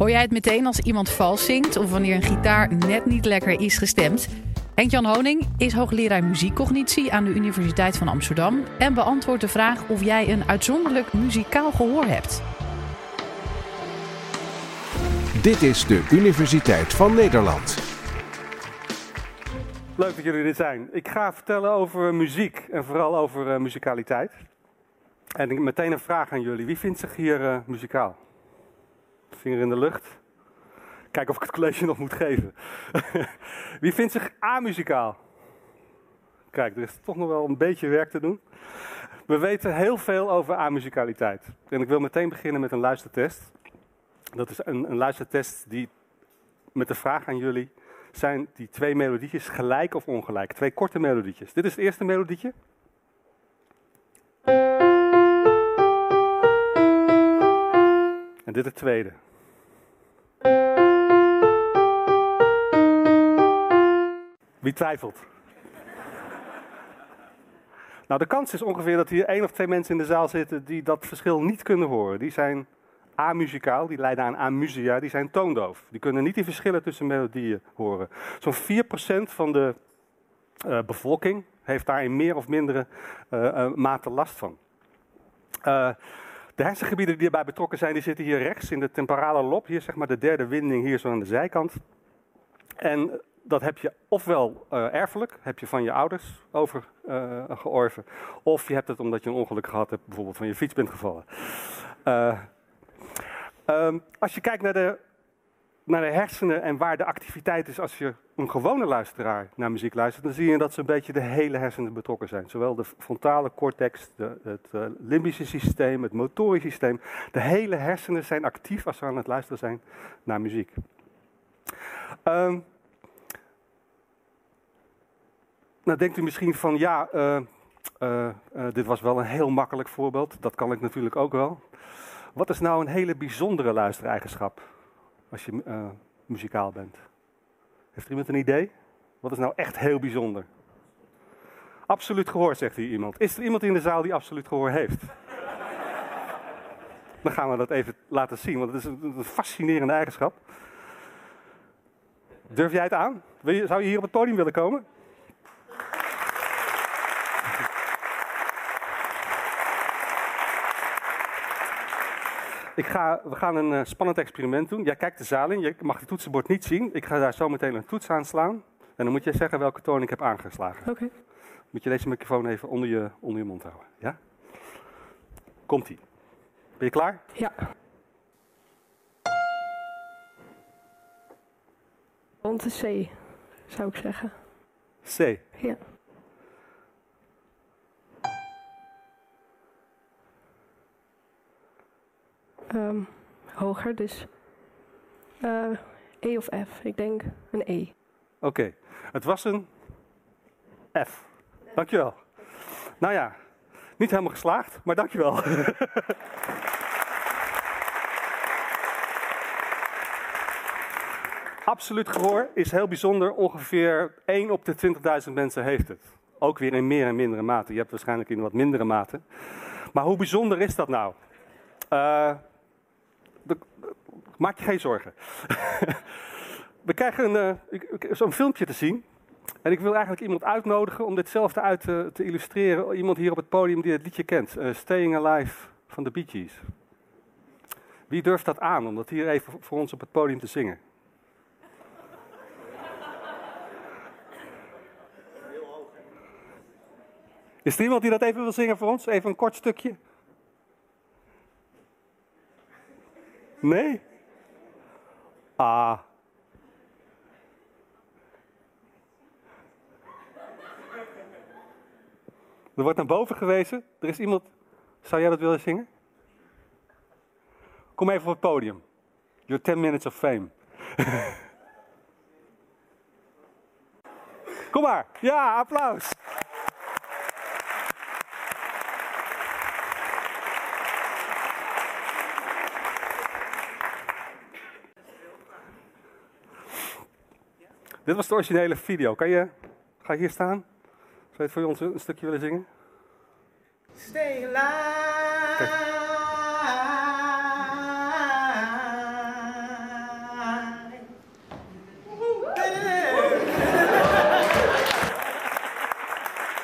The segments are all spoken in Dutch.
Hoor jij het meteen als iemand vals zingt of wanneer een gitaar net niet lekker is gestemd? Henk-Jan Honing is hoogleraar muziekcognitie aan de Universiteit van Amsterdam en beantwoordt de vraag of jij een uitzonderlijk muzikaal gehoor hebt. Dit is de Universiteit van Nederland. Leuk dat jullie er zijn. Ik ga vertellen over muziek en vooral over uh, muzikaliteit. En ik meteen een vraag aan jullie. Wie vindt zich hier uh, muzikaal? Vinger in de lucht. Kijken of ik het college nog moet geven. Wie vindt zich amuzikaal? Kijk, er is toch nog wel een beetje werk te doen. We weten heel veel over amuzikaliteit. En ik wil meteen beginnen met een luistertest. Dat is een, een luistertest die met de vraag aan jullie: zijn die twee melodietjes gelijk of ongelijk? Twee korte melodietjes. Dit is het eerste melodietje. En dit het tweede. Wie twijfelt? nou, de kans is ongeveer dat hier één of twee mensen in de zaal zitten die dat verschil niet kunnen horen. Die zijn amuzikaal, die leiden aan amusia, die zijn toondoof. Die kunnen niet die verschillen tussen melodieën horen. Zo'n 4% van de uh, bevolking heeft daar in meer of mindere uh, mate last van. De hersengebieden die erbij betrokken zijn, die zitten hier rechts in de temporale lob. Hier zeg maar de derde winding hier zo aan de zijkant. En dat heb je ofwel uh, erfelijk, heb je van je ouders overgeorven, uh, of je hebt het omdat je een ongeluk gehad hebt, bijvoorbeeld van je fiets bent gevallen. Uh, um, als je kijkt naar de, naar de hersenen en waar de activiteit is als je een gewone luisteraar naar muziek luistert, dan zie je dat ze een beetje de hele hersenen betrokken zijn. Zowel de frontale cortex, de, het limbische systeem, het motorisch systeem. De hele hersenen zijn actief als we aan het luisteren zijn naar muziek. Um, Nou denkt u misschien van ja, uh, uh, dit was wel een heel makkelijk voorbeeld. Dat kan ik natuurlijk ook wel. Wat is nou een hele bijzondere luistereigenschap als je muzikaal bent? Heeft iemand een idee? Wat is nou echt heel bijzonder? Absoluut gehoor, zegt hier iemand. Is er iemand in de zaal die absoluut gehoor heeft? Dan gaan we dat even laten zien, want het is een, fascinerende eigenschap. Durf jij het aan? Zou je hier op het podium willen komen? Ik ga, we gaan een uh, spannend experiment doen. Jij kijkt de zaal in, je mag het toetsenbord niet zien. Ik ga daar zo meteen een toets aan slaan. En dan moet je zeggen welke toon ik heb aangeslagen. Oké. Okay. Moet je deze microfoon even onder je, onder je mond houden. Ja? Komt-ie. Ben je klaar? Ja. Rond de C, zou ik zeggen. C? Ja. Um, hoger, dus uh, E of F. Ik denk een E. Oké, het was een F. Dankjewel. Nou ja, niet helemaal geslaagd, maar dankjewel. Absoluut gehoor is heel bijzonder. Ongeveer 1 op de 20.000 mensen heeft het. Ook weer in meer en mindere mate. Je hebt waarschijnlijk in wat mindere mate. Maar hoe bijzonder is dat nou? Uh, Maak je geen zorgen. We krijgen uh, zo'n filmpje te zien. En ik wil eigenlijk iemand uitnodigen om ditzelfde uit te, te illustreren. Iemand hier op het podium die het liedje kent. Uh, Staying Alive van de Bee Gees. Wie durft dat aan om dat hier even voor ons op het podium te zingen? Is er iemand die dat even wil zingen voor ons? Even een kort stukje. Nee? Ah. Er wordt naar boven gewezen. Er is iemand. Zou jij dat willen zingen? Kom even op het podium. Your 10 minutes of fame. Kom maar. Ja, applaus. Dit was de originele video. Kan je, ga je hier staan? Zou je het voor ons een stukje willen zingen? Stay alive.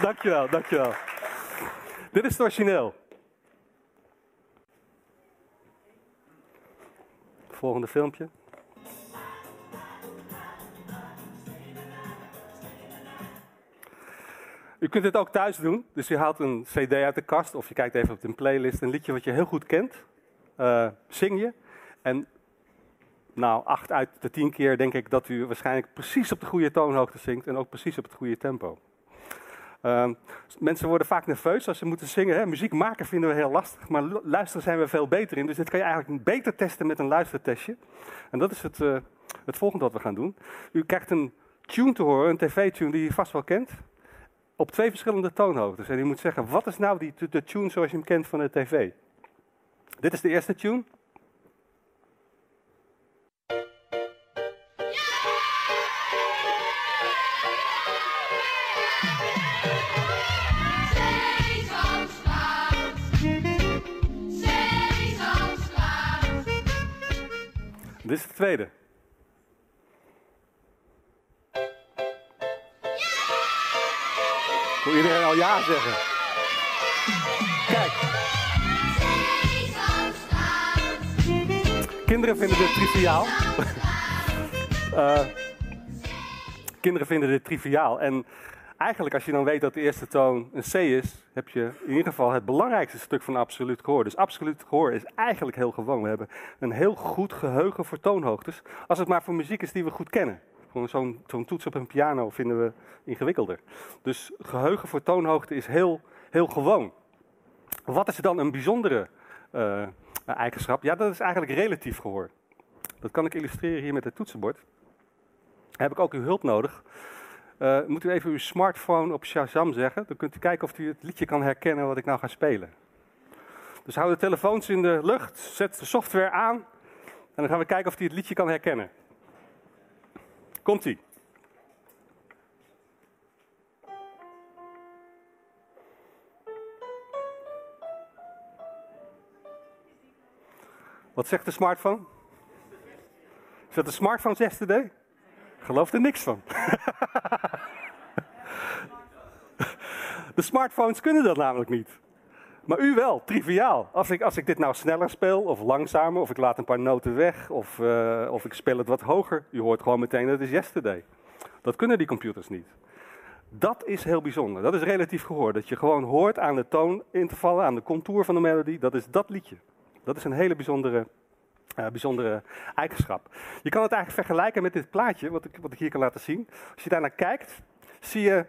Dankjewel, dankjewel. Dit is het origineel. Volgende filmpje. U kunt dit ook thuis doen. Dus je haalt een cd uit de kast of je kijkt even op een playlist. Een liedje wat je heel goed kent. Uh, zing je. En nou, acht uit de tien keer denk ik dat u waarschijnlijk precies op de goede toonhoogte zingt. En ook precies op het goede tempo. Uh, mensen worden vaak nerveus als ze moeten zingen. Hè. Muziek maken vinden we heel lastig, maar luisteren zijn we veel beter in. Dus dit kan je eigenlijk beter testen met een luistertestje. En dat is het, uh, het volgende wat we gaan doen. U krijgt een tune te horen, een tv-tune die u vast wel kent op twee verschillende toonhoogtes. En u moet zeggen, wat is nou die, de tune zoals je hem kent van de tv? Dit is de eerste tune. Dit is de tweede. Wil iedereen al ja zeggen? Kijk. Kinderen vinden dit triviaal. uh, kinderen vinden dit triviaal. En eigenlijk als je dan weet dat de eerste toon een C is, heb je in ieder geval het belangrijkste stuk van absoluut gehoor. Dus absoluut gehoor is eigenlijk heel gewoon. We hebben een heel goed geheugen voor toonhoogtes, als het maar voor muziek is die we goed kennen. Zo'n zo toets op een piano vinden we ingewikkelder. Dus geheugen voor toonhoogte is heel, heel gewoon. Wat is dan een bijzondere uh, eigenschap? Ja, dat is eigenlijk relatief gehoor. Dat kan ik illustreren hier met het toetsenbord. heb ik ook uw hulp nodig. Uh, moet u even uw smartphone op Shazam zeggen. Dan kunt u kijken of u het liedje kan herkennen wat ik nou ga spelen. Dus hou de telefoons in de lucht, zet de software aan. En dan gaan we kijken of hij het liedje kan herkennen. Komt-ie. Wat zegt de smartphone? Dat de smartphone yesterday? Geloof er niks van. de smartphones kunnen dat namelijk niet. Maar u wel, triviaal. Als ik, als ik dit nou sneller speel, of langzamer, of ik laat een paar noten weg, of, uh, of ik speel het wat hoger, u hoort gewoon meteen dat is yesterday. Dat kunnen die computers niet. Dat is heel bijzonder. Dat is relatief gehoor. Dat je gewoon hoort aan de toon in te vallen, aan de contour van de melodie. Dat is dat liedje. Dat is een hele bijzondere, uh, bijzondere eigenschap. Je kan het eigenlijk vergelijken met dit plaatje, wat ik, wat ik hier kan laten zien. Als je daarnaar kijkt, zie je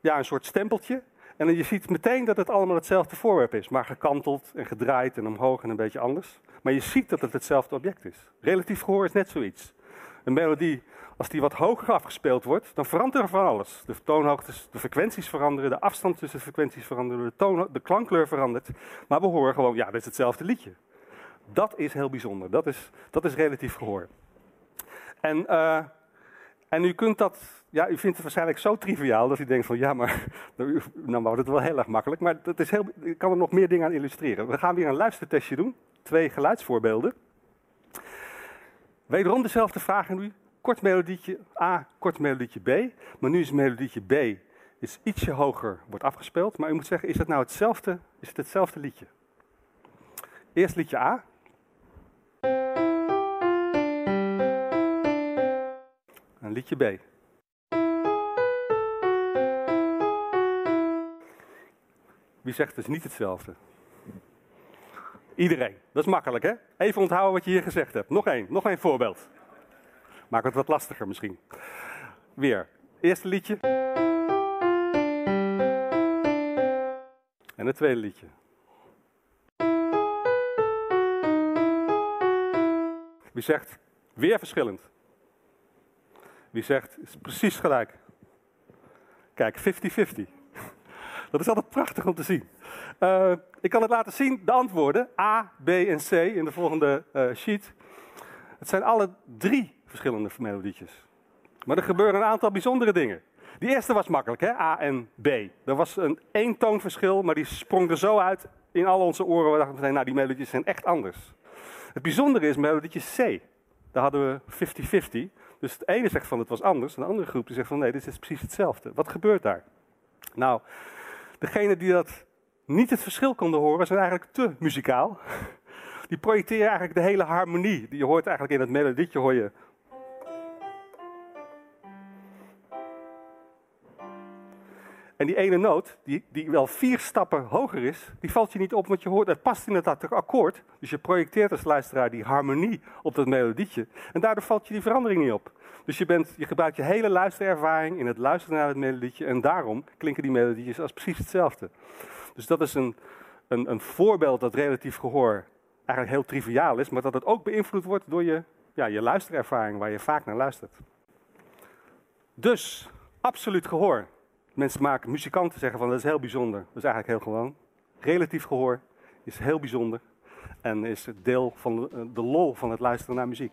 ja, een soort stempeltje. En je ziet meteen dat het allemaal hetzelfde voorwerp is, maar gekanteld en gedraaid en omhoog en een beetje anders. Maar je ziet dat het hetzelfde object is. Relatief gehoor is net zoiets. Een melodie, als die wat hoger afgespeeld wordt, dan verandert er van alles. De toonhoogtes, de frequenties veranderen, de afstand tussen de frequenties veranderen, de, toon, de klankkleur verandert. Maar we horen gewoon, ja, dit is hetzelfde liedje. Dat is heel bijzonder. Dat is, dat is relatief gehoor. En, uh, en u kunt dat ja, u vindt het waarschijnlijk zo triviaal dat u denkt van ja, maar nou, nou wordt het wel heel erg makkelijk. Maar dat is heel, ik kan er nog meer dingen aan illustreren. We gaan weer een luistertestje doen. Twee geluidsvoorbeelden. Wederom dezelfde vraag aan u. Kort melodietje A, kort melodietje B. Maar nu is melodietje B is ietsje hoger, wordt afgespeeld. Maar u moet zeggen, is het nou hetzelfde, is het hetzelfde liedje? Eerst liedje A. En liedje B. Wie zegt is niet hetzelfde? Iedereen. Dat is makkelijk, hè? Even onthouden wat je hier gezegd hebt. Nog één, nog één voorbeeld. Maak het wat lastiger misschien. Weer. Eerste liedje. En het tweede liedje. Wie zegt weer verschillend? Wie zegt is precies gelijk? Kijk, 50-50. Dat is altijd prachtig om te zien. Uh, ik kan het laten zien, de antwoorden A, B en C in de volgende uh, sheet. Het zijn alle drie verschillende melodietjes. Maar er gebeuren een aantal bijzondere dingen. Die eerste was makkelijk, hè? A en B. Er was een één toonverschil, maar die sprong er zo uit in al onze oren. We dachten meteen, nou die melodietjes zijn echt anders. Het bijzondere is melodietje C. Daar hadden we 50-50. Dus de ene zegt van het was anders, en de andere groep die zegt van nee, dit is precies hetzelfde. Wat gebeurt daar? Nou, degene die dat niet het verschil konden horen, zijn eigenlijk te muzikaal. Die projecteren eigenlijk de hele harmonie. Die je hoort eigenlijk in het melodietje hoor je En die ene noot, die, die wel vier stappen hoger is, die valt je niet op, want je hoort, het past in het akkoord. Dus je projecteert als luisteraar die harmonie op dat melodietje. En daardoor valt je die verandering niet op. Dus je, bent, je gebruikt je hele luisterervaring in het luisteren naar het melodietje. En daarom klinken die melodietjes als precies hetzelfde. Dus dat is een, een, een voorbeeld dat relatief gehoor eigenlijk heel triviaal is, maar dat het ook beïnvloed wordt door je, ja, je luisterervaring, waar je vaak naar luistert. Dus, absoluut gehoor mensen maken, muzikanten zeggen van dat is heel bijzonder. Dat is eigenlijk heel gewoon. Relatief gehoor is heel bijzonder en is deel van de, de lol van het luisteren naar muziek.